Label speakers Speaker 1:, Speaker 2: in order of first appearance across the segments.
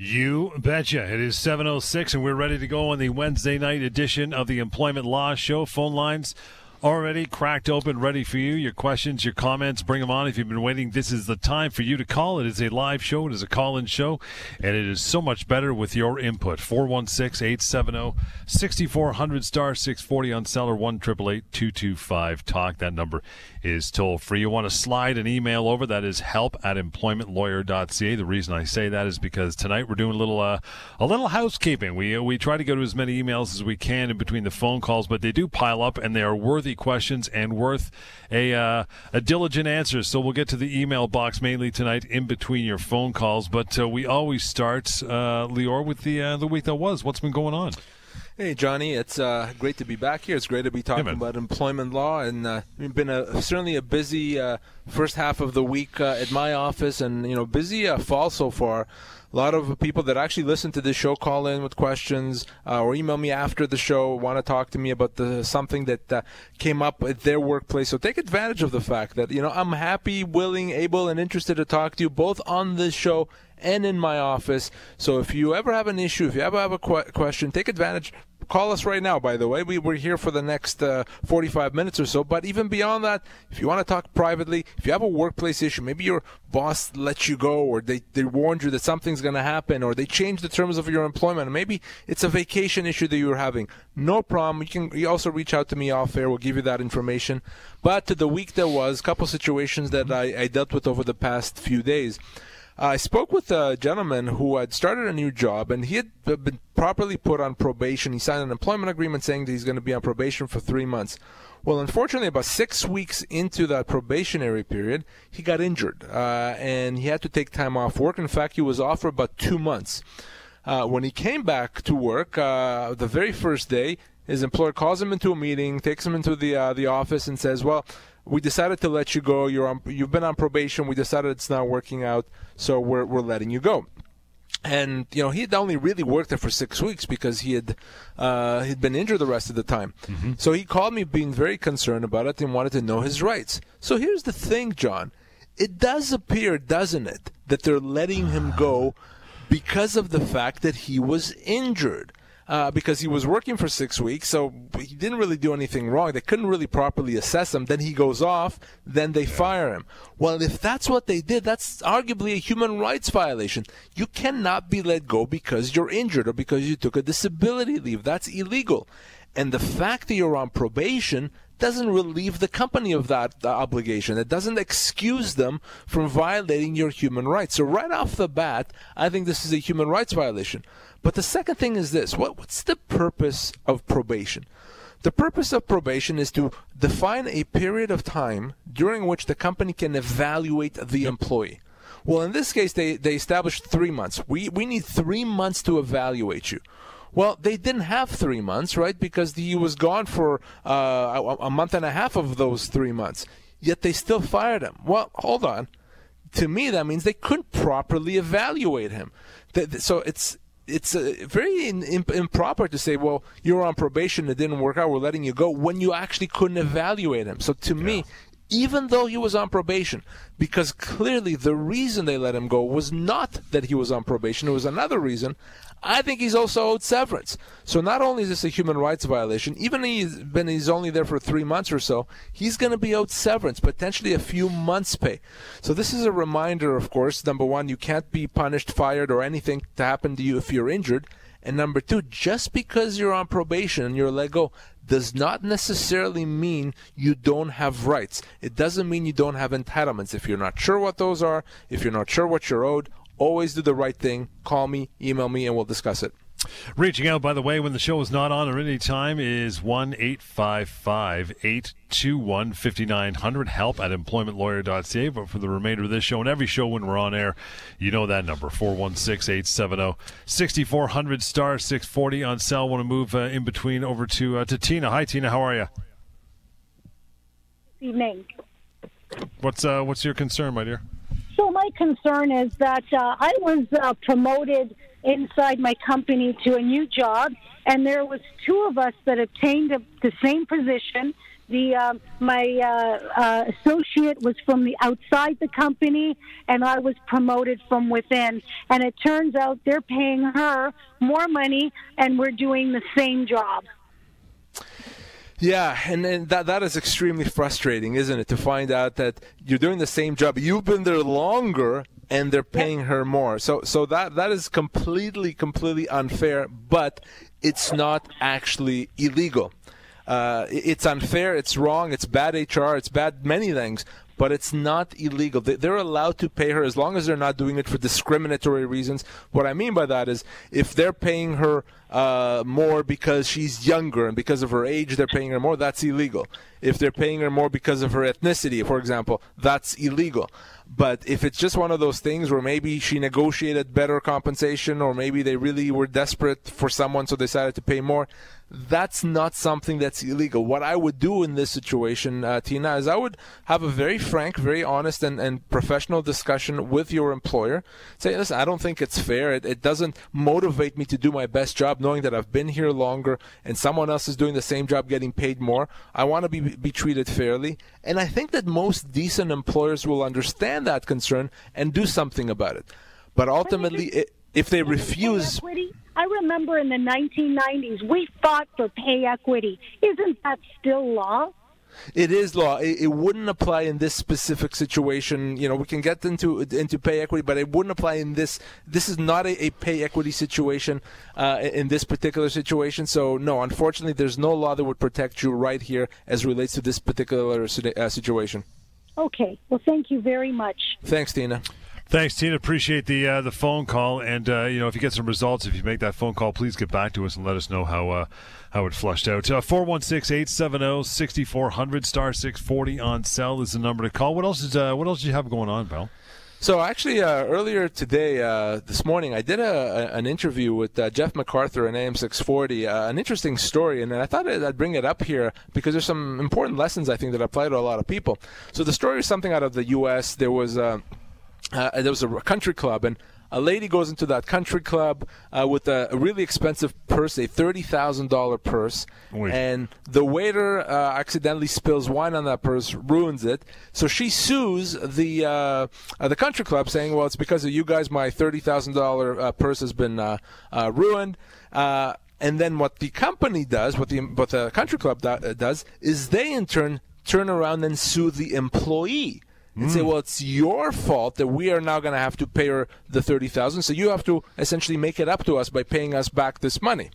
Speaker 1: You betcha. It is 7.06 and we're ready to go on the Wednesday night edition of the Employment Law Show. Phone lines already cracked open, ready for you. Your questions, your comments, bring them on. If you've been waiting, this is the time for you to call. It is a live show. It is a call-in show, and it is so much better with your input. 416-870-6400 star 640 on seller 1 225 talk. That number is toll free. You want to slide an email over. That is help at employmentlawyer.ca. The reason I say that is because tonight we're doing a little uh, a little housekeeping. We uh, we try to go to as many emails as we can in between the phone calls, but they do pile up, and they are worthy questions and worth a uh, a diligent answer. So we'll get to the email box mainly tonight in between your phone calls. But uh, we always start, uh, Lior, with the uh, the week that was. What's been going on?
Speaker 2: Hey Johnny, it's uh, great to be back here. It's great to be talking
Speaker 1: man.
Speaker 2: about employment law, and uh, it's been a, certainly a busy uh, first half of the week uh, at my office, and you know, busy uh, fall so far. A lot of people that actually listen to this show call in with questions uh, or email me after the show, want to talk to me about the something that uh, came up at their workplace. So take advantage of the fact that you know I'm happy, willing, able, and interested to talk to you both on this show and in my office. So if you ever have an issue, if you ever have a que- question, take advantage. Call us right now, by the way. We, we're here for the next uh, 45 minutes or so. But even beyond that, if you want to talk privately, if you have a workplace issue, maybe your boss lets you go or they, they warned you that something's going to happen or they changed the terms of your employment. Maybe it's a vacation issue that you're having. No problem. You can you also reach out to me off air. We'll give you that information. But to the week there was, a couple situations that I, I dealt with over the past few days. I spoke with a gentleman who had started a new job and he had been properly put on probation. He signed an employment agreement saying that he's going to be on probation for three months. Well, unfortunately, about six weeks into that probationary period, he got injured uh, and he had to take time off work. In fact, he was off for about two months. Uh, when he came back to work, uh, the very first day, his employer calls him into a meeting, takes him into the uh, the office, and says, "Well, we decided to let you go. You're on, you've been on probation. We decided it's not working out, so we're we're letting you go." And you know he had only really worked there for six weeks because he had uh, he'd been injured the rest of the time. So he called me, being very concerned about it, and wanted to know his rights. So here's the thing, John. It does appear, doesn't it, that they're letting him go because of the fact that he was injured. Uh, because he was working for six weeks, so he didn't really do anything wrong. They couldn't really properly assess him. Then he goes off, then they fire him. Well, if that's what they did, that's arguably a human rights violation. You cannot be let go because you're injured or because you took a disability leave. That's illegal. And the fact that you're on probation doesn't relieve the company of that obligation. It doesn't excuse them from violating your human rights. So right off the bat, I think this is a human rights violation. But the second thing is this: what, what's the purpose of probation? The purpose of probation is to define a period of time during which the company can evaluate the employee. Well, in this case, they, they established three months. We, we need three months to evaluate you. Well, they didn't have three months, right? Because he was gone for uh, a, a month and a half of those three months. Yet they still fired him. Well, hold on. To me, that means they couldn't properly evaluate him. So it's it's uh, very in, im improper to say, well, you're on probation, it didn't work out, we're letting you go, when you actually couldn't evaluate him. So to me, even though he was on probation, because clearly the reason they let him go was not that he was on probation, it was another reason. I think he's also owed severance. So not only is this a human rights violation, even he's been he's only there for three months or so, he's going to be owed severance, potentially a few months' pay. So this is a reminder, of course. Number one, you can't be punished, fired, or anything to happen to you if you're injured. And number two, just because you're on probation and you're let go does not necessarily mean you don't have rights. It doesn't mean you don't have entitlements. If you're not sure what those are, if you're not sure what you're owed, always do the right thing. Call me, email me, and we'll discuss it.
Speaker 1: Reaching out, by the way, when the show is not on or any time is 1 855 821 5900. Help at employmentlawyer.ca. But for the remainder of this show and every show when we're on air, you know that number 416 870 6400 star 640 on cell. Want to move uh, in between over to, uh, to Tina. Hi, Tina. How are you?
Speaker 3: evening.
Speaker 1: What's, uh, what's your concern, my dear?
Speaker 3: So my concern is that uh, I was uh, promoted inside my company to a new job, and there was two of us that obtained a, the same position, the um, my uh, uh, associate was from the outside the company, and I was promoted from within. And it turns out they're paying her more money, and we're doing the same job.
Speaker 2: Yeah, and, and that that is extremely frustrating, isn't it? To find out that you're doing the same job, you've been there longer, and they're paying her more. So so that that is completely completely unfair, but it's not actually illegal. Uh, it's unfair, it's wrong, it's bad HR, it's bad many things, but it's not illegal. They're allowed to pay her as long as they're not doing it for discriminatory reasons. What I mean by that is if they're paying her uh, more because she's younger and because of her age, they're paying her more, that's illegal. If they're paying her more because of her ethnicity, for example, that's illegal. But if it's just one of those things where maybe she negotiated better compensation or maybe they really were desperate for someone so decided to pay more, that's not something that's illegal. What I would do in this situation, uh, Tina, is I would have a very frank, very honest, and, and professional discussion with your employer. Say, listen, I don't think it's fair. It, it doesn't motivate me to do my best job knowing that I've been here longer and someone else is doing the same job getting paid more. I want to be, be treated fairly. And I think that most decent employers will understand that concern and do something about it. But ultimately, it, if they refuse.
Speaker 3: I remember in the 1990s, we fought for pay equity. Isn't that still law?
Speaker 2: It is law. It, it, wouldn't apply in this specific situation. You know, we can get into into pay equity, but it wouldn't apply in this. This is not a, a pay equity situation uh, in this particular situation. So, no, unfortunately, there's no law that would protect you right here as relates to this particular uh, situation.
Speaker 3: Okay. Well, thank you very much.
Speaker 2: Thanks, Tina.
Speaker 1: Thanks, Tina. Appreciate the uh, the phone call, and uh, you know if you get some results, if you make that phone call, please get back to us and let us know how uh, how it flushed out. Uh, four one six eight seven zero sixty four hundred star six forty on cell is the number to call. What else is uh, what else do you have going on, Val?
Speaker 2: So actually, uh, earlier today, uh, this morning, I did a, a, an interview with uh, Jeff McArthur on AM 640. Uh, an interesting story, and I thought I'd bring it up here because there's some important lessons I think that apply to a lot of people. So the story is something out of the U.S. There was uh, there was a country club, and a lady goes into that country club uh, with a, a, really expensive purse, a thirty thousand dollar purse, Oy. and the waiter uh, accidentally spills wine on that purse, ruins it. So she sues the uh, uh the country club, saying, "Well, it's because of you guys. My thirty thousand dollar uh, purse has been uh, ruined." and then what the company does, what the what the country club do, does, is they in turn turn around and sue the employee and mm. say, well, it's your fault that we are now going to have to pay her the thirty thousand. So you have to essentially make it up to us by paying us back this money.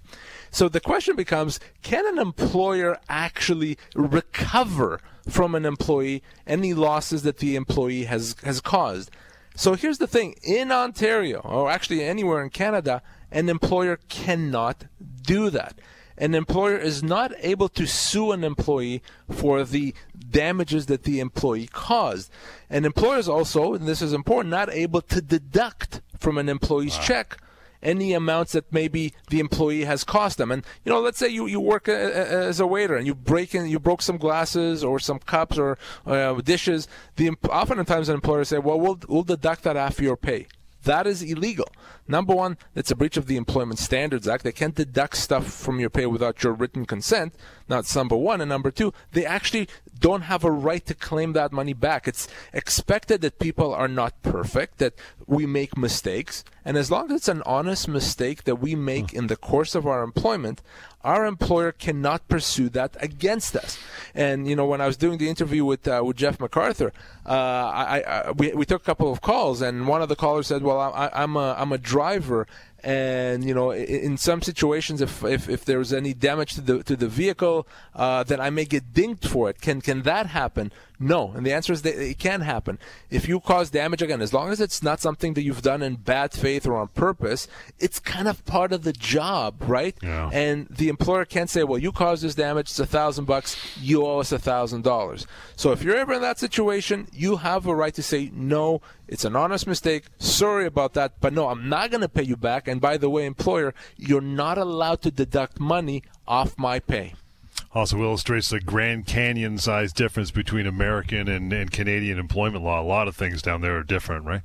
Speaker 2: So the question becomes: Can an employer actually recover from an employee any losses that the employee has has caused? So here's the thing: in Ontario, or actually anywhere in Canada, an employer cannot do that an employer is not able to sue an employee for the damages that the employee caused. An employer is also, and this is important, not able to deduct from an employee's wow. check any amounts that maybe the employee has cost them. And you know, let's say you, you work a, a, as a waiter and you break in, you broke some glasses or some cups or uh, dishes. The oftentimes an employer say, well, we'll we'll deduct that after your pay. That is illegal. Number one, it's a breach of the Employment Standards Act. They can't deduct stuff from your pay without your written consent. That's number one. And number two, they actually don't have a right to claim that money back. It's expected that people are not perfect, that we make mistakes. And as long as it's an honest mistake that we make hmm. in the course of our employment, our employer cannot pursue that against us. And you know, when I was doing the interview with uh, with Jeff McArthur, uh, I, I, we we took a couple of calls, and one of the callers said, "Well, I, I'm a I'm a driver." And you know in some situations if if, if there's any damage to the to the vehicle uh, then I may get dinged for it. Can can that happen? No. And the answer is that it can happen. If you cause damage again as long as it's not something that you've done in bad faith or on purpose it's kind of part of the job right?
Speaker 1: Yeah.
Speaker 2: and the employer can't say well you caused this damage. It's a thousand bucks. You owe us a thousand dollars. So if you're ever in that situation you have a right to say no it's an honest mistake. Sorry about that, but no, I'm not going to pay you back. And by the way, employer, you're not allowed to deduct money off my pay.
Speaker 1: Also illustrates the Grand Canyon size difference between American and, and Canadian employment law. A lot of things down there are different, right?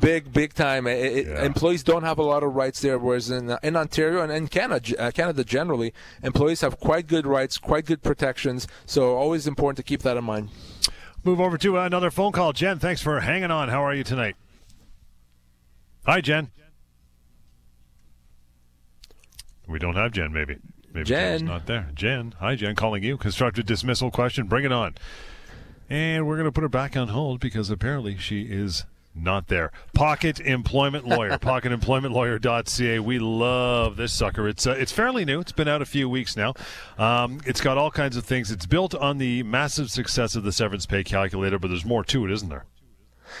Speaker 2: Big, big time. It, yeah. Employees don't have a lot of rights there, whereas in uh, in Ontario and in Canada, uh, Canada generally, employees have quite good rights, quite good protections. So always important to keep that in mind.
Speaker 1: Move over to another phone call. Jen, thanks for hanging on. How are you tonight? Hi, Jen. We don't have Jen, maybe. Maybe
Speaker 2: Jen.
Speaker 1: Jen's not there. Jen. Hi, Jen. Calling you. Constructive dismissal question. Bring it on. And we're going to put her back on hold because apparently she is not there. Pocket Employment Lawyer, pocketemploymentlawyer.ca. We love this sucker. It's uh, it's fairly new. It's been out a few weeks now. Um, it's got all kinds of things. It's built on the massive success of the severance pay calculator, but there's more to it, isn't there?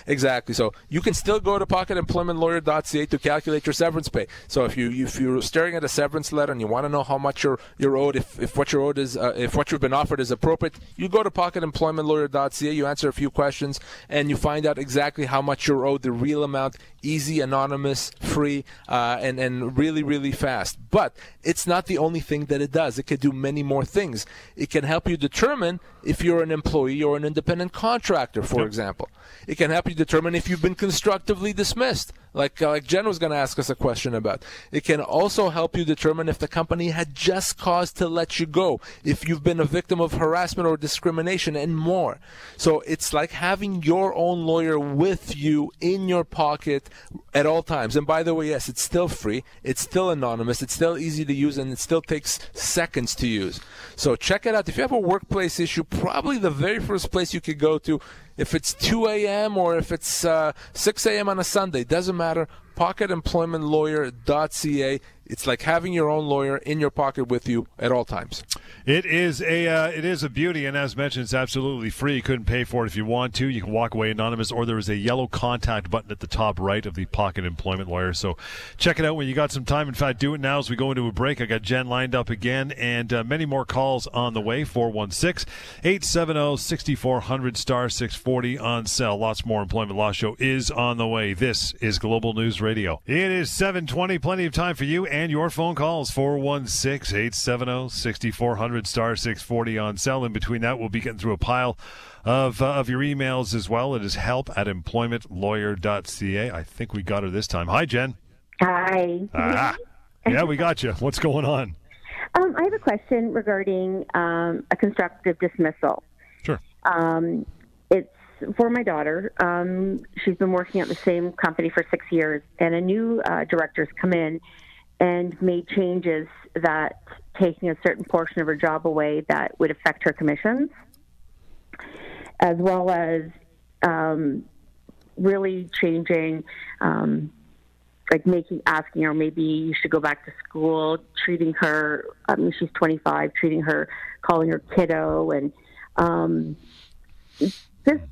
Speaker 2: Exactly. So you can still go to pocketemploymentlawyer.ca to calculate your severance pay. So if you if you're staring at a severance letter and you want to know how much you're you're owed, if, if what you're owed is uh, if what you've been offered is appropriate, you go to pocketemploymentlawyer.ca. You answer a few questions and you find out exactly how much you're owed, the real amount, easy, anonymous, free, uh, and and really really fast. But it's not the only thing that it does. It can do many more things. It can help you determine if you're an employee or an independent contractor, for yep. example. It can help you determine if you've been constructively dismissed like uh, like Jen was going to ask us a question about. It can also help you determine if the company had just cause to let you go, if you've been a victim of harassment or discrimination, and more. So it's like having your own lawyer with you in your pocket at all times. And by the way, yes, it's still free, it's still anonymous, it's still easy to use, and it still takes seconds to use. So check it out. If you have a workplace issue, probably the very first place you could go to if it's 2 a.m. or if it's uh, 6 a.m. on a Sunday, doesn't matter. PocketEmploymentLawyer.ca it's like having your own lawyer in your pocket with you at all times.
Speaker 1: It is a uh, it is a beauty, and as mentioned, it's absolutely free. You couldn't pay for it if you want to. You can walk away anonymous, or there is a yellow contact button at the top right of the Pocket Employment Lawyer. So check it out when you got some time. In fact, do it now as we go into a break. I got Jen lined up again, and uh, many more calls on the way. 416 870 6400 star 640 on sale. Lots more Employment Law Show is on the way. This is Global News Radio. It is 720. Plenty of time for you and your phone calls 416 870 6400 star 640 on cell. In between that, we'll be getting through a pile of, uh, of your emails as well. It is help at employmentlawyer.ca. I think we got her this time. Hi, Jen.
Speaker 4: Hi.
Speaker 1: Ah, yeah, we got you. What's going on?
Speaker 4: Um, I have a question regarding um, a constructive dismissal.
Speaker 1: Sure.
Speaker 4: Um, it's for my daughter. Um, she's been working at the same company for six years, and a new uh, director's come in and made changes that taking a certain portion of her job away that would affect her commissions, as well as um, really changing, um, like making asking her maybe you should go back to school, treating her. I mean, she's 25, treating her, calling her kiddo, and um, just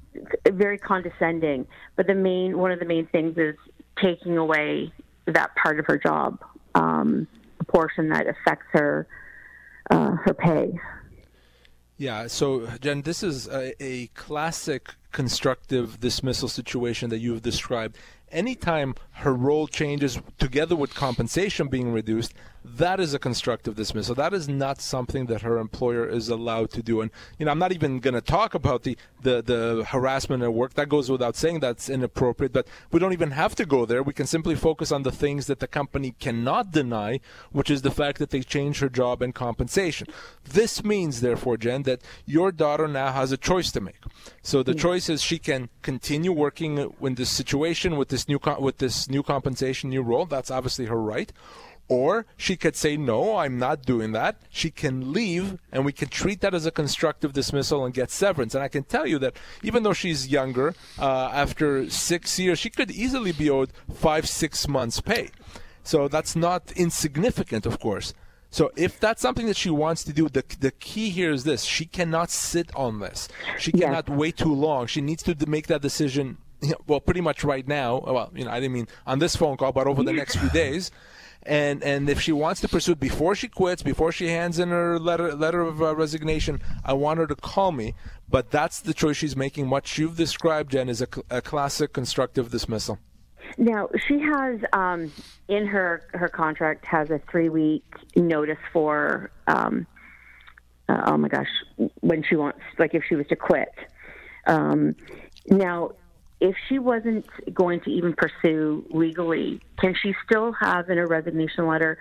Speaker 4: very condescending. But the main one of the main things is taking away that part of her job um, portion that affects her uh, her pay.
Speaker 2: Yeah, so Jen, this is a, a classic constructive dismissal situation that you've described. Anytime her role changes together with compensation being reduced, that is a constructive dismissal. That is not something that her employer is allowed to do. And you know, I'm not even going to talk about the, the the harassment at work. That goes without saying. That's inappropriate. But we don't even have to go there. We can simply focus on the things that the company cannot deny, which is the fact that they changed her job and compensation. This means, therefore, Jen, that your daughter now has a choice to make. So the hmm. choice is she can continue working in this situation with this new with this new compensation, new role. That's obviously her right or she could say, No, I'm not doing that. She can leave, and we can treat that as a constructive dismissal and get severance. And I can tell you that even though she's younger, uh, after six years, she could easily be owed five, six months' pay. So that's not insignificant, of course. So if that's something that she wants to do, the the key here is this: she cannot sit on this. She cannot wait too long. She needs to make that decision. Well, pretty much right now. Well, you know, I didn't mean on this phone call, but over the next few days and and if she wants to pursue before she quits, before she hands in her letter letter of uh, resignation, I want her to call me. But that's the choice she's making. What you've described, Jen, is a, a classic constructive dismissal.
Speaker 4: Now she has um, in her her contract has a three week notice for um, uh, oh my gosh, when she wants, like if she was to quit. Um, now, if she wasn't going to even pursue legally, can she still have in her resignation letter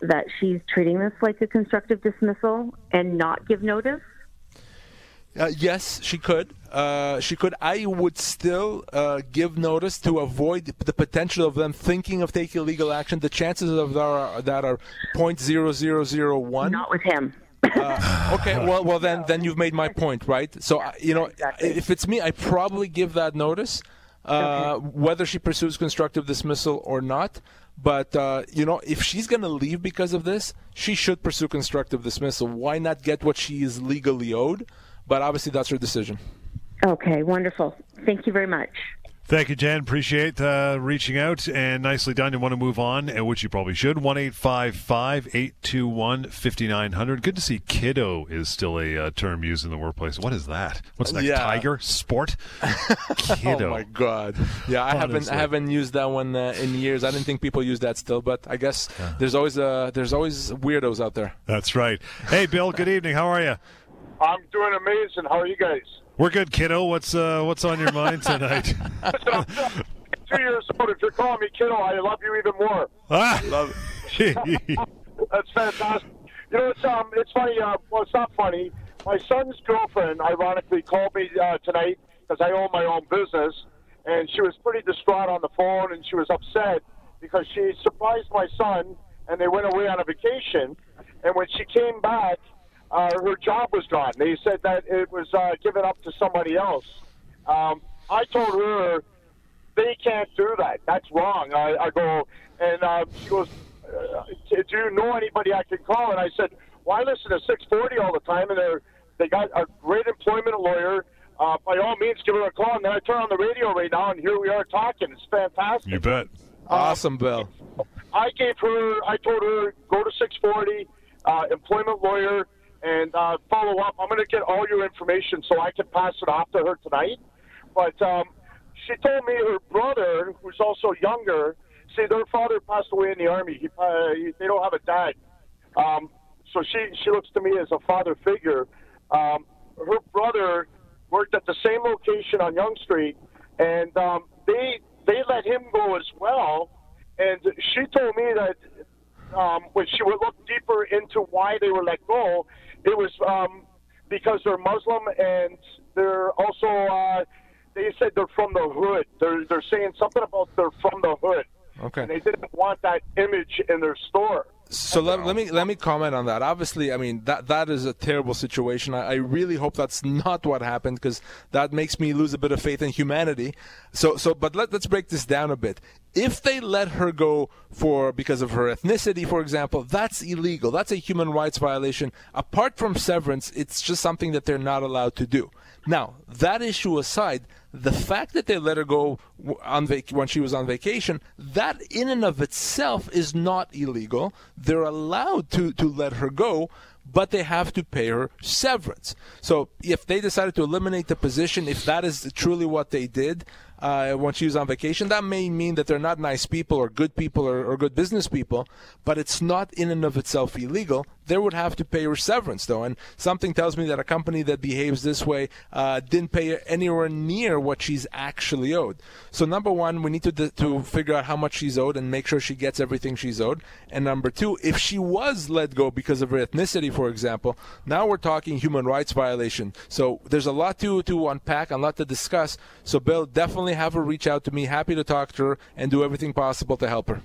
Speaker 4: that she's treating this like a constructive dismissal and not give notice?
Speaker 2: Uh, yes, she could. Uh, she could. I would still uh, give notice to avoid the potential of them thinking of taking legal action. The chances of that are, that are point zero zero zero one.
Speaker 4: Not with him.
Speaker 2: Uh, okay, well, well then, then you've made my point, right? So, yeah, you know, exactly. if it's me, I probably give that notice, uh, okay. whether she pursues constructive dismissal or not. But uh, you know, if she's going to leave because of this, she should pursue constructive dismissal. Why not get what she is legally owed? But obviously, that's her decision.
Speaker 4: Okay, wonderful. Thank you very much.
Speaker 1: Thank you, Jen. Appreciate uh, reaching out and nicely done. You want to move on, which you probably should. 1 821 5900. Good to see kiddo is still a uh, term used in the workplace. What is that? What's that? Yeah. Tiger? Sport? kiddo.
Speaker 2: oh, my God. Yeah, I haven't I haven't used that one uh, in years. I didn't think people use that still, but I guess yeah. there's always uh, there's always weirdos out there.
Speaker 1: That's right. Hey, Bill, good evening. How are you?
Speaker 5: I'm doing amazing. How are you guys?
Speaker 1: We're good, kiddo. What's uh, what's on your mind tonight?
Speaker 5: Two years old. If you're calling me kiddo, I love you even more.
Speaker 1: Ah, love
Speaker 5: That's fantastic. You know, it's um, it's funny. Uh, well, it's not funny. My son's girlfriend, ironically, called me uh, tonight because I own my own business, and she was pretty distraught on the phone, and she was upset because she surprised my son, and they went away on a vacation, and when she came back, uh, her job was gone. They said that it was uh, given up to somebody else. Um, I told her they can't do that. That's wrong. I, I go, and uh, she goes, uh, "Do you know anybody I can call?" And I said, "Why well, listen to 640 all the time?" And they're they got a great employment lawyer. Uh, by all means, give her a call. And then I turn on the radio right now, and here we are talking. It's fantastic.
Speaker 1: You bet.
Speaker 2: Awesome, Bill.
Speaker 5: I gave her. I told her go to 640 uh, employment lawyer and uh, follow up. I'm going to get all your information so I can pass it off to her tonight. But um, she told me her brother, who's also younger, see, their father passed away in the army. He, uh, he, they don't have a dad. Um, so she, she looks to me as a father figure. Um, her brother worked at the same location on Yonge Street, and um, they they let him go as well. And she told me that um, when she would look deeper into why they were let go, it was um, because they're Muslim and they're also uh, they said they're from the hood. They're they're saying something about they're from the hood.
Speaker 2: Okay.
Speaker 5: And they didn't want that image in their store.
Speaker 2: So let, let, me let me comment on that. Obviously, I mean that that is a terrible situation. I, I really hope that's not what happened because that makes me lose a bit of faith in humanity. So so, but let, let's break this down a bit. If they let her go for because of her ethnicity, for example, that's illegal. That's a human rights violation. Apart from severance, it's just something that they're not allowed to do. Now that issue aside, the fact that they let her go on vac- when she was on vacation, that in and of itself is not illegal. They're allowed to, to let her go, but they have to pay her severance. So if they decided to eliminate the position, if that is truly what they did, uh, when she was on vacation. That may mean that they're not nice people or good people or, or good business people, but it's not in and of itself illegal. They would have to pay her severance, though. And something tells me that a company that behaves this way uh, didn't pay her anywhere near what she's actually owed. So, number one, we need to, to figure out how much she's owed and make sure she gets everything she's owed. And number two, if she was let go because of her ethnicity, for example, now we're talking human rights violation. So, there's a lot to, to unpack, a lot to discuss. So, Bill, definitely have her reach out to me. Happy to talk to her and do everything possible to help her.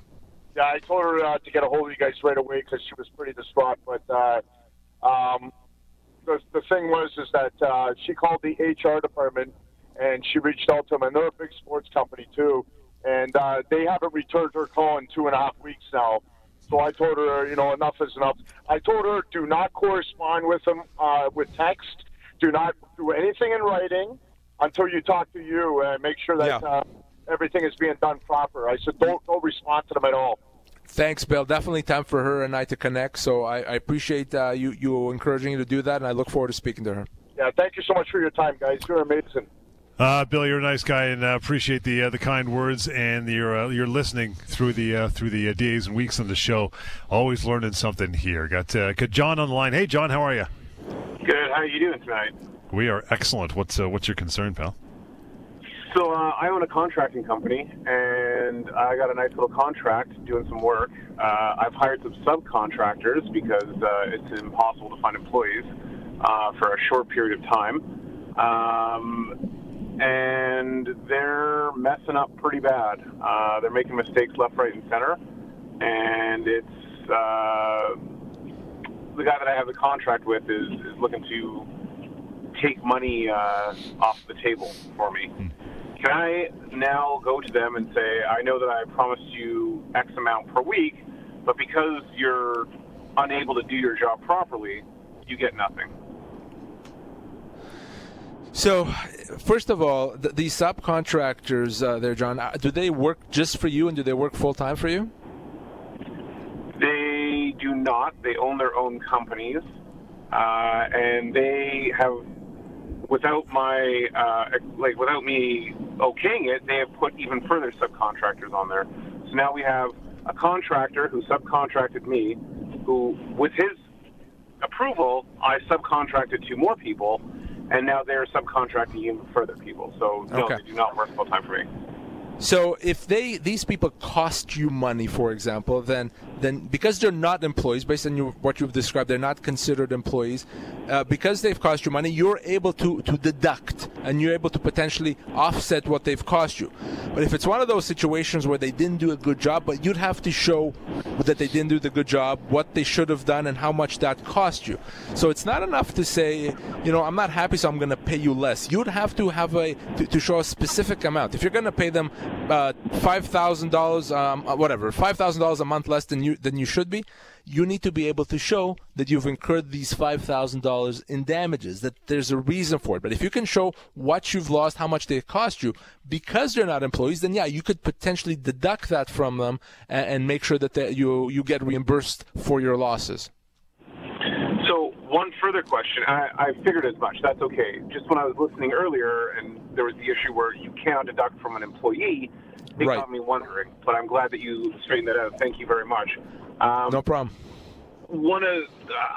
Speaker 5: Yeah, I told her uh, to get a hold of you guys right away because she was pretty distraught. But uh, um, the, the thing was is that uh, she called the HR department and she reached out to them, and they're a big sports company too, and uh, they haven't returned her call in two and a half weeks now. So I told her, you know, enough is enough. I told her, do not correspond with them uh, with text. Do not do anything in writing until you talk to you and make sure that yeah. uh, everything is being done proper. I said, don't don't respond to them at all.
Speaker 2: Thanks, Bill. Definitely time for her and I to connect. So I, I appreciate uh, you you encouraging you to do that, and I look forward to speaking to her.
Speaker 5: Yeah, thank you so much for your time, guys. You're amazing.
Speaker 1: Uh, Bill, you're a nice guy, and uh, appreciate the uh, the kind words and your uh, your listening through the uh, through the uh, days and weeks of the show. Always learning something here. Got got John on the line. Hey, John, how are you?
Speaker 6: Good. How are you doing tonight?
Speaker 1: We are excellent. What's uh, what's your concern, pal?
Speaker 6: So uh, I own a contracting company, and I got a nice little contract doing some work. Uh, I've hired some subcontractors because uh, it's impossible to find employees uh, for a short period of time, um, and they're messing up pretty bad. Uh, they're making mistakes left, right, and center, and it's uh, the guy that I have the contract with is, is looking to take money uh, off the table for me. Can I now go to them and say, I know that I promised you X amount per week, but because you're unable to do your job properly, you get nothing?
Speaker 2: So, first of all, th- these subcontractors uh, there, John, uh, do they work just for you and do they work full time for you?
Speaker 6: They do not. They own their own companies, uh, and they have, without my uh, like without me okaying it, they have put even further subcontractors on there. So now we have a contractor who subcontracted me, who with his approval, I subcontracted to more people, and now they're subcontracting even further people. So no,
Speaker 2: Okay.
Speaker 6: they do not work full time for me.
Speaker 2: So if they these people cost you money, for example, then then because they're not employees, based on you, what you've described, they're not considered employees. Uh, because they've cost you money, you're able to to deduct and you're able to potentially offset what they've cost you. But if it's one of those situations where they didn't do a good job, but you'd have to show that they didn't do the good job, what they should have done, and how much that cost you. So it's not enough to say, you know, I'm not happy, so I'm going to pay you less. You'd have to have a to, to show a specific amount. If you're going to pay them uh, five thousand dollars, um, uh, whatever, five thousand dollars a month less than you than you should be, you need to be able to show that you've incurred these five thousand dollars in damages. That there's a reason for it. But if you can show what you've lost, how much they cost you, because they're not employees, then yeah, you could potentially deduct that from them and, and make sure that they, you you get reimbursed for your losses.
Speaker 6: So one further question. I, I figured as much. That's okay. Just when I was listening earlier, and there was the issue where you cannot deduct from an employee, it
Speaker 2: Right.
Speaker 6: got me wondering. But I'm glad that you straightened that out. Thank you very much. Um,
Speaker 2: No problem.
Speaker 6: one of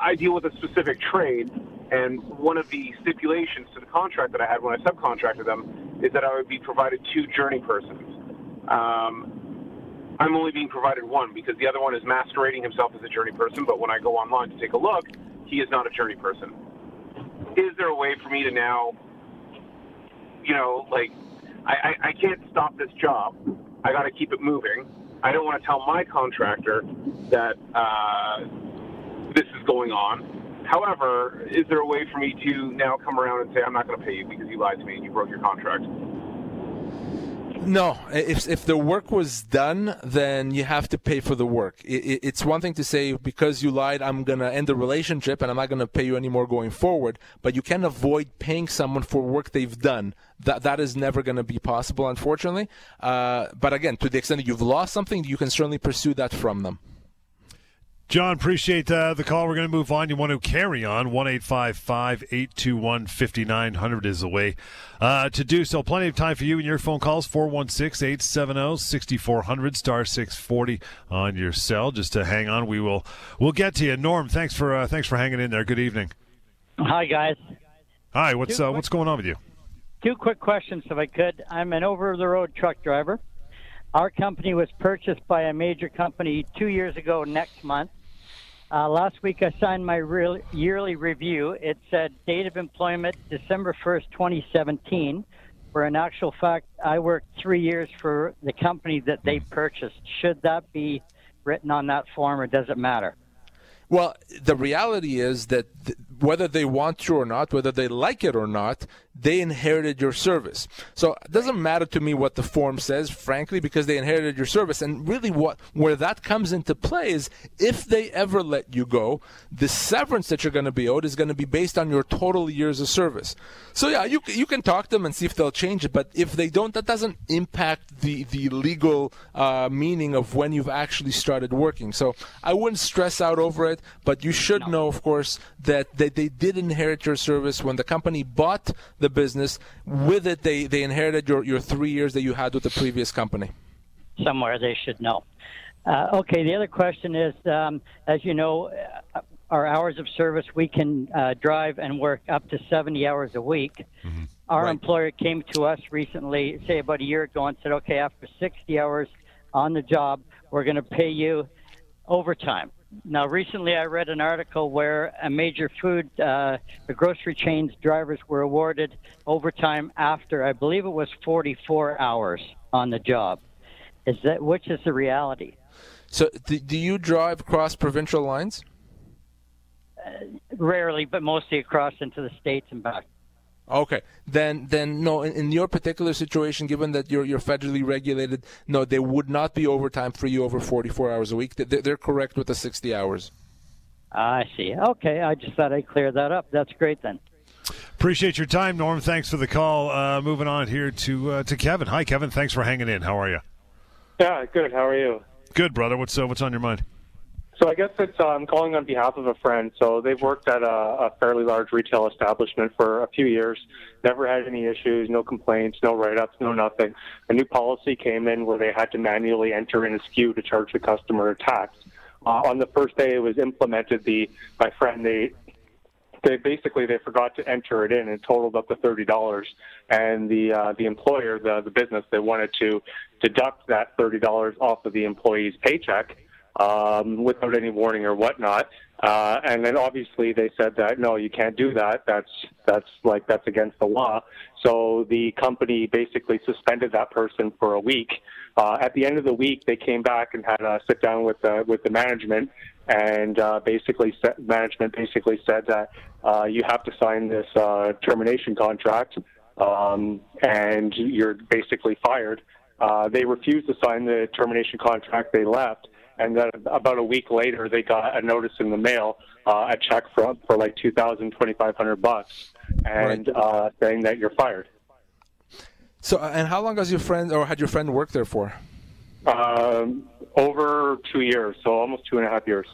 Speaker 6: I deal with a specific trade, and one of the stipulations to the contract that I had when I subcontracted them is that I would be provided two journey persons. Um, I'm only being provided one because the other one is masquerading himself as a journey person, but when I go online to take a look, he is not a journey person. Is there a way for me to now, you know, like, I, I, I can't stop this job. I got to keep it moving. I don't want to tell my contractor that uh, this is going on. However, is there a way for me to now come around and say I'm not going to pay you because you lied to me and you broke your contract?
Speaker 2: No, if if the work was done, then you have to pay for the work. I- I- it's one thing to say because you lied, I'm gonna end the relationship and I'm not gonna pay you anymore going forward. But you can't avoid paying someone for work they've done. That that is never gonna be possible, unfortunately. Uh, but again, to the extent that you've lost something, you can certainly pursue that from them.
Speaker 1: John, appreciate uh, the call. We're going to move on. You want to carry on. 1 821 5900 is the way uh, to do so. Plenty of time for you and your phone calls. 416 870 6400 star 640 on your cell. Just to hang on. We will we'll get to you. Norm, thanks for uh, thanks for hanging in there. Good evening.
Speaker 7: Hi, guys.
Speaker 1: Hi, what's uh, what's going on with you?
Speaker 7: Two quick questions, if I could. I'm an over the road truck driver. Our company was purchased by a major company two years ago next month. Uh, last week, I signed my real, yearly review. It said date of employment December 1st, 2017. Where in actual fact, I worked three years for the company that they purchased. Should that be written on that form, or does it matter?
Speaker 2: Well, the reality is that th- whether they want you or not, whether they like it or not, they inherited your service. So it doesn't matter to me what the form says, frankly, because they inherited your service. And really, what where that comes into play is if they ever let you go, the severance that you're going to be owed is going to be based on your total years of service. So yeah, you you can talk to them and see if they'll change it. But if they don't, that doesn't impact the the legal uh, meaning of when you've actually started working. So I wouldn't stress out over it. But you should know, of course, that, that they did inherit your service when the company bought the business. With it, they, they inherited your, your three years that you had with the previous company.
Speaker 7: somewhere they should know. Uh, okay, the other question is, um, as you know, uh, our hours of service, we can uh, drive and work up to 70 hours a week.
Speaker 1: Mm-hmm.
Speaker 7: Our
Speaker 2: Right.
Speaker 7: employer came to us recently, say about a year ago, and said, okay, after 60 hours on the job, we're going to pay you overtime. Now, recently I read an article where a major food, uh, the grocery chain's drivers were awarded overtime after, I believe it was 44 hours on the job. Is that which is the reality?
Speaker 2: So, do, do you drive cross provincial lines?
Speaker 7: Rarely, but mostly across into the states and back.
Speaker 2: Okay, then then no. In, in your particular situation, given that you're you're federally regulated, no, there would not be overtime for you over 44 hours a week. They- They're correct with the 60 hours.
Speaker 7: I see. Okay, I just thought I'd clear that up. That's great then.
Speaker 1: Appreciate your time, Norm. Thanks for the call. Uh, moving on here to uh, to Kevin. Hi, Kevin. Thanks for hanging in. How are you?
Speaker 8: Yeah, good. How are you?
Speaker 1: Good, brother. What's uh, what's on your mind?
Speaker 8: So I guess it's I'm calling on behalf of a friend. So they've worked at a, a fairly large retail establishment for a few years, never had any issues, no complaints, no write-ups, no nothing. A new policy came in where they had to manually enter in a SKU to charge the customer a tax. Uh, on the first day it was implemented, the my friend they they basically they forgot to enter it in and totaled up to thirty dollars and the uh, the employer the the business they wanted to deduct that thirty dollars off of the employee's paycheck um, without any warning or whatnot. Uh, and then obviously they said that no you can't do that. That's that's like that's against the law. So the company basically suspended that person for a week. Uh, at the end of the week they came back and had a sit down with the with the management. And uh, basically management basically said that uh, you have to sign this uh, termination contract um, and you're basically fired. Uh, they refused to sign the termination contract. They left, and then about a week later, they got a notice in the mail, uh, a check for for like two thousand, twenty five hundred bucks, and uh, saying that you're fired.
Speaker 2: So, and how long has your friend or had your friend worked there for?
Speaker 8: Um, over two years, so almost two and a half years.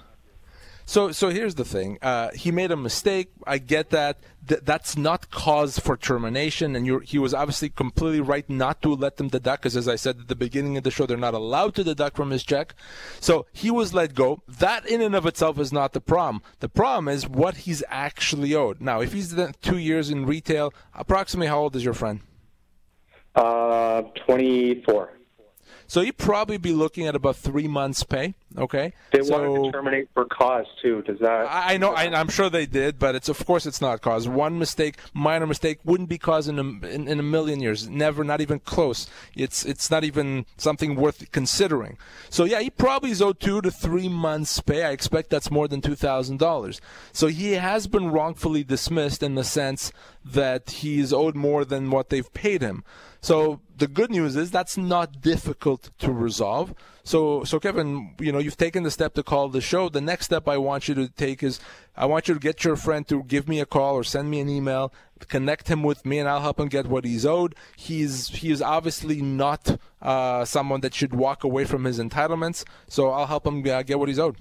Speaker 2: So, so here's the thing. Uh, he made a mistake. I get that. Th- that's not cause for termination, and he was obviously completely right not to let them deduct, because as I said at the beginning of the show, they're not allowed to deduct from his check. So he was let go. That in and of itself is not the problem. The problem is what he's actually owed. Now, if he's done two years in retail, approximately how old is your friend?
Speaker 8: Uh, twenty four.
Speaker 2: So he'd probably be looking at about three months' pay. Okay.
Speaker 8: They
Speaker 2: so,
Speaker 8: wanted to terminate for cause too. Does that?
Speaker 2: I I know, I, I'm sure they did, but it's of course it's not cause. One mistake, minor mistake, wouldn't be cause in a, in, in a million years. Never, not even close. It's it's not even something worth considering. So yeah, he probably is owed two to three months' pay. I expect that's more than two thousand dollars. So he has been wrongfully dismissed in the sense that he's owed more than what they've paid him. So the good news is that's not difficult to resolve. So, so Kevin, you know, you've taken the step to call the show. The next step I want you to take is I want you to get your friend to give me a call or send me an email, connect him with me, and I'll help him get what he's owed. He's he is obviously not uh, someone that should walk away from his entitlements. So I'll help him uh, get what he's owed.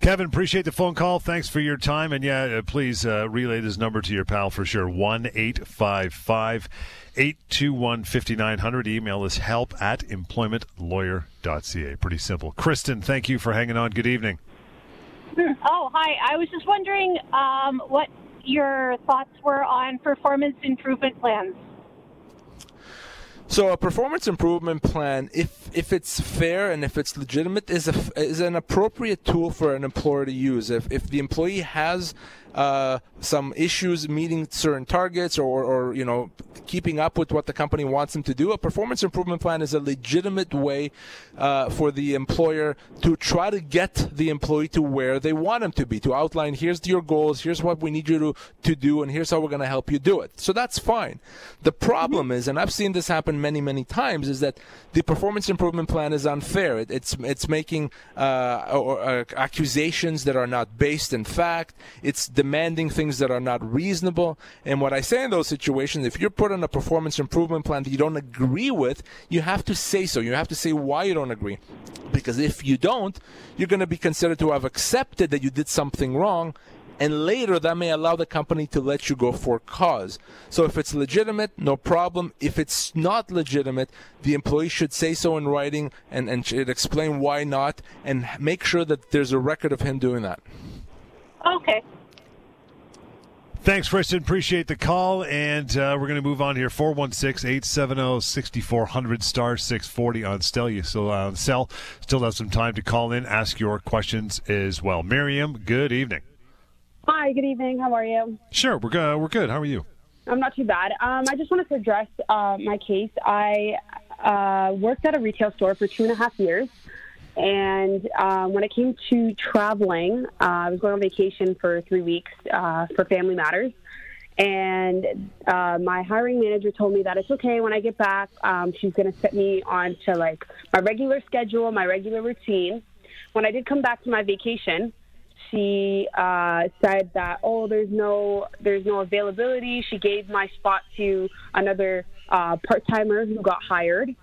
Speaker 1: Kevin, appreciate the phone call. Thanks for your time. And yeah, uh, please uh, relay this number to your pal for sure 1 855 821 5900. Email is help at employmentlawyer.ca. Pretty simple. Kristen, thank you for hanging on. Good evening.
Speaker 9: Oh, hi. I was just wondering um, what your thoughts were on performance improvement plans.
Speaker 2: So a performance improvement plan, if if it's fair and if it's legitimate, is a is an appropriate tool for an employer to use. If if the employee has uh, some issues meeting certain targets or, or you know keeping up with what the company wants them to do, a performance improvement plan is a legitimate way uh, for the employer to try to get the employee to where they want them to be. To outline, here's your goals, here's what we need you to to do, and here's how we're going to help you do it. So that's fine. The problem is, and I've seen this happen many many times, is that the performance improvement plan is unfair. It, it's it's making uh, or, uh, accusations that are not based in fact. It's demanding things that are not reasonable. And what I say in those situations, if you're put on a performance improvement plan that you don't agree with, you have to say so. You have to say why you don't agree. Because if you don't, you're going to be considered to have accepted that you did something wrong. And later, that may allow the company to let you go for cause. So, if it's legitimate, no problem. If it's not legitimate, the employee should say so in writing and, and should explain why not and make sure that there's a record of him doing that.
Speaker 9: Okay.
Speaker 1: Thanks, Kristen. Appreciate the call. And uh, we're going to move on here. 416 870 6400 star 640 on Stell. So on cell. Still have some time to call in, ask your questions as well. Miriam, good evening.
Speaker 10: Hi, good evening. How are you?
Speaker 1: Sure, we're good. We're good. How are you?
Speaker 10: I'm not too bad. Um, I just wanted to address uh, my case. I uh, worked at a retail store for two and a half years. And um, when it came to traveling, uh, I was going on vacation for three weeks uh, for family matters. And uh, my hiring manager told me that it's okay when I get back. Um, she's going to set me on to like my regular schedule, my regular routine. When I did come back to my vacation, she uh, said that oh, there's no there's no availability. She gave my spot to another uh, part timer who got hired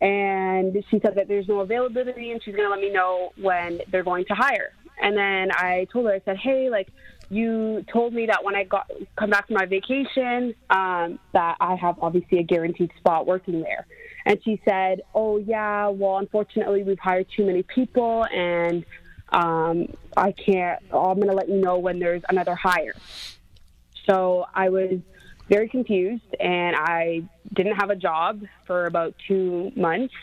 Speaker 10: and she said that there's no availability and she's going to let me know when they're going to hire. And then I told her, I said, hey, like, you told me that when I got come back from my vacation, um, that I have obviously a guaranteed spot working there. And she said, oh yeah, well, unfortunately, we've hired too many people, and um, I can't. I'm going to let you know when there's another hire. So I was very confused and I didn't have a job for about two months.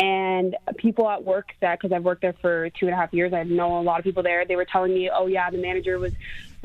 Speaker 10: And people at work that, because I've worked there for two and a half years, I know a lot of people there, they were telling me, oh, yeah, the manager was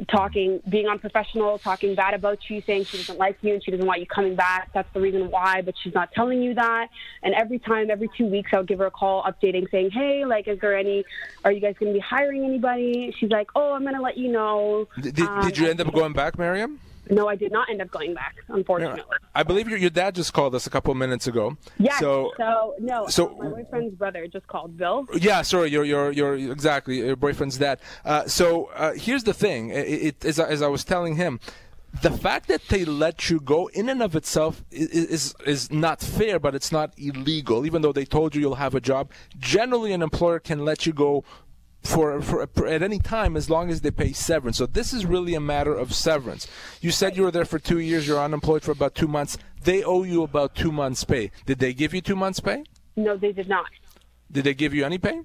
Speaker 10: talking, being unprofessional, talking bad about you, saying she doesn't like you and she doesn't want you coming back. That's the reason why, but she's not telling you that. And every time, every two weeks, I would give her a call updating, saying, hey, like, is there any, are you guys going to be hiring anybody? She's like, oh, I'm going to let you know.
Speaker 2: Did, did,
Speaker 10: Um,
Speaker 2: did you end up going back, Miriam?
Speaker 10: No, I did not end up going back, unfortunately.
Speaker 2: I believe your, your dad just called us a couple of minutes ago.
Speaker 10: Yeah.
Speaker 2: So,
Speaker 10: So, no.
Speaker 2: so-
Speaker 10: my boyfriend's brother just called Bill.
Speaker 2: yeah, sorry, your your your exactly your boyfriend's dad. Uh, so uh, here's the thing: it, it, as, I, as I was telling him, the fact that they let you go in and of itself is, is is not fair, but it's not illegal. Even though they told you you'll have a job, generally an employer can let you go. For, for, for at any time as long as they pay severance. So this is really a matter of severance. You said you were there for two years. You're unemployed for about two months. They owe you about two months' pay. Did they give you two months' pay?
Speaker 10: No, they did not.
Speaker 2: Did they give you any pay?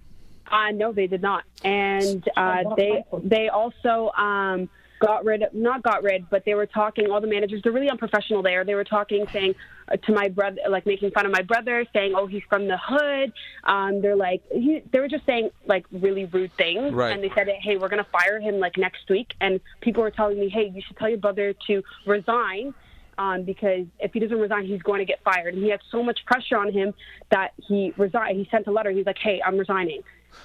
Speaker 10: Uh, no, they did not. And uh, they they also um, got rid of not got rid, but they were talking. All the managers they're really unprofessional there. They were talking, saying uh, to my brother, like making fun of my brother, saying, "Oh, he's from the hood." Um, they're like, he, they were just saying like really rude things.
Speaker 11: Right.
Speaker 10: And they said, "Hey, we're gonna fire him like next week." And people were telling me, "Hey, you should tell your brother to resign." Um, because if he doesn't resign, he's going to get fired. And he had so much pressure on him that he resigned. He sent a letter. He's like, "Hey, I'm resigning."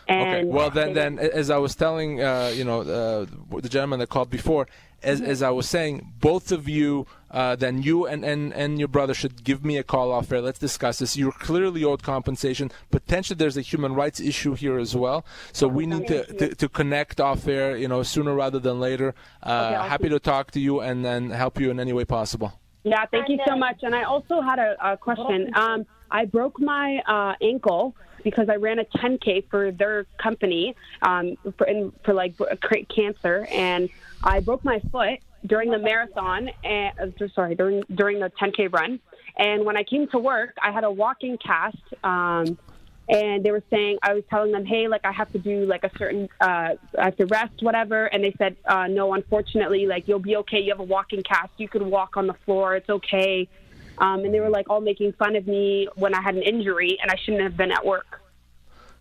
Speaker 10: And
Speaker 2: okay. Well, then, then, as I was telling, uh, you know, uh, the gentleman that called before, as, as I was saying, both of you, uh, then you and, and, and your brother should give me a call off air. Let's discuss this. You're clearly owed compensation. Potentially, there's a human rights issue here as well. So we need to, to, to connect off air, you know, sooner rather than later. Uh,
Speaker 10: Okay,
Speaker 2: happy to talk to you and then help you in any way possible.
Speaker 10: Yeah, thank you so much. And I also had a, a question. Um, I broke my uh, ankle because I ran a 10K for their company um, for, in, for like cancer, and I broke my foot during the marathon. And uh, sorry, during during the 10K run. And when I came to work, I had a walking cast. Um, and they were saying I was telling them, hey, like I have to do like a certain, uh, I have to rest, whatever. And they said, uh, no, unfortunately, like you'll be okay. You have a walking cast. You could walk on the floor. It's okay. Um, and they were like all making fun of me when I had an injury and I shouldn't have been at work.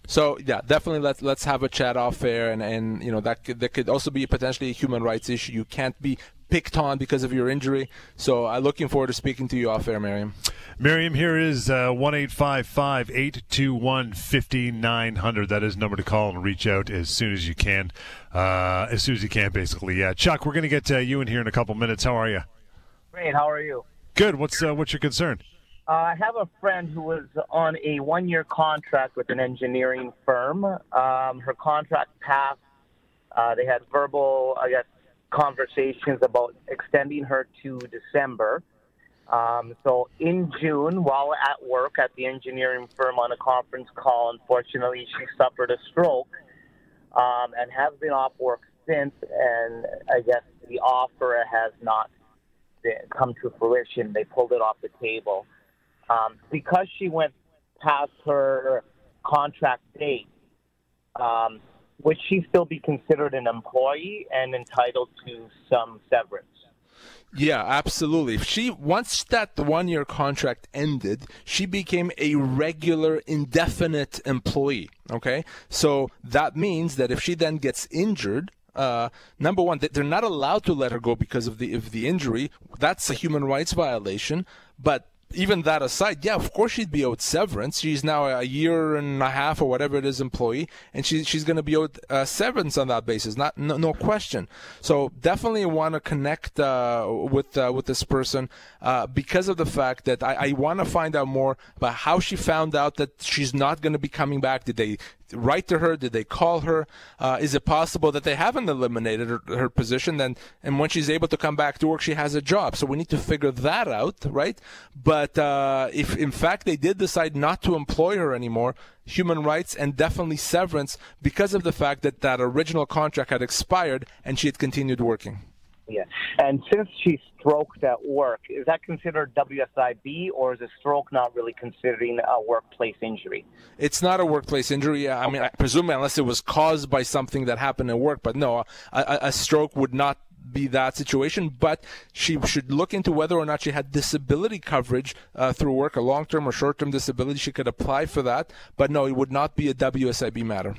Speaker 2: So yeah, definitely let's let's have a chat off air, and, and you know that could, that could also be potentially a human rights issue. You can't be picked on because of your injury. So I'm looking forward to speaking to you off air, Miriam.
Speaker 1: Miriam, here is uh, one eight five five eight two one fifty nine hundred. That is the number to call and reach out as soon as you can. Uh, as soon as you can, basically. Yeah, Chuck, we're going to get uh, you in here in a couple minutes. How are you?
Speaker 11: Great. How are you?
Speaker 1: Good. What's uh, what's your concern?
Speaker 11: Uh, I have a friend who was on a one-year contract with an engineering firm. Um, her contract passed. Uh, they had verbal, I guess, conversations about extending her to December. Um, so in June, while at work at the engineering firm on a conference call, unfortunately, she suffered a stroke um, and has been off work since. And I guess the offer has not come to fruition. They pulled it off the table um, because she went past her contract date. Um, would she still be considered an employee and entitled to some severance?
Speaker 2: Yeah, absolutely. She once that one year contract ended, she became a regular indefinite employee. Okay, so that means that if she then gets injured, uh, number one, they're not allowed to let her go because of the of the injury. That's a human rights violation. But even that aside, yeah, of course she'd be owed severance. She's now a year and a half or whatever it is employee, and she, she's going to be owed uh, severance on that basis. Not no, no question. So definitely want to connect uh, with uh, with this person uh, because of the fact that I, I want to find out more about how she found out that she's not going to be coming back. Did they write to her? Did they call her? Uh, is it possible that they haven't eliminated her, her, position? Then, and when she's able to come back to work, she has a job. So we need to figure that out, right? But uh, if in fact they did decide not to employ her anymore, human rights and definitely severance because of the fact that that original contract had expired and she had continued working.
Speaker 11: Yeah. And since she stroked at work, is that considered WSIB or is a stroke not really considering a workplace injury?
Speaker 2: It's not a workplace injury. I mean, I presume unless it was caused by something that happened at work, but no, a, a stroke would not be that situation, but she should look into whether or not she had disability coverage uh, through work, a long term or short term disability. She could apply for that, but no, it would not be a WSIB matter.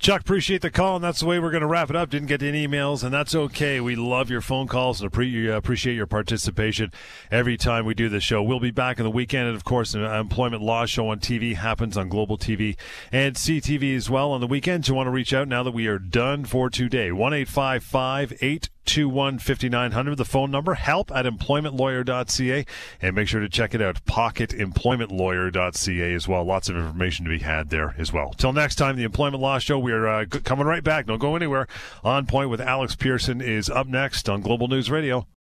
Speaker 1: Chuck, appreciate the call, and that's the way we're going to wrap it up. Didn't get any emails, and that's okay. We love your phone calls and uh, appreciate your participation every time we do this show. We'll be back in the weekend, and of course, an employment law show on TV happens on Global TV and CTV as well on the weekend. You want to reach out now that we are done for today. One eight five five eight. 821 5900. The phone number, help at employmentlawyer.ca. And make sure to check it out, pocketemploymentlawyer.ca as well. Lots of information to be had there as well. Till next time, the Employment Law Show. We are uh, coming right back. Don't go anywhere. On Point with Alex Pierson is up next on Global News Radio.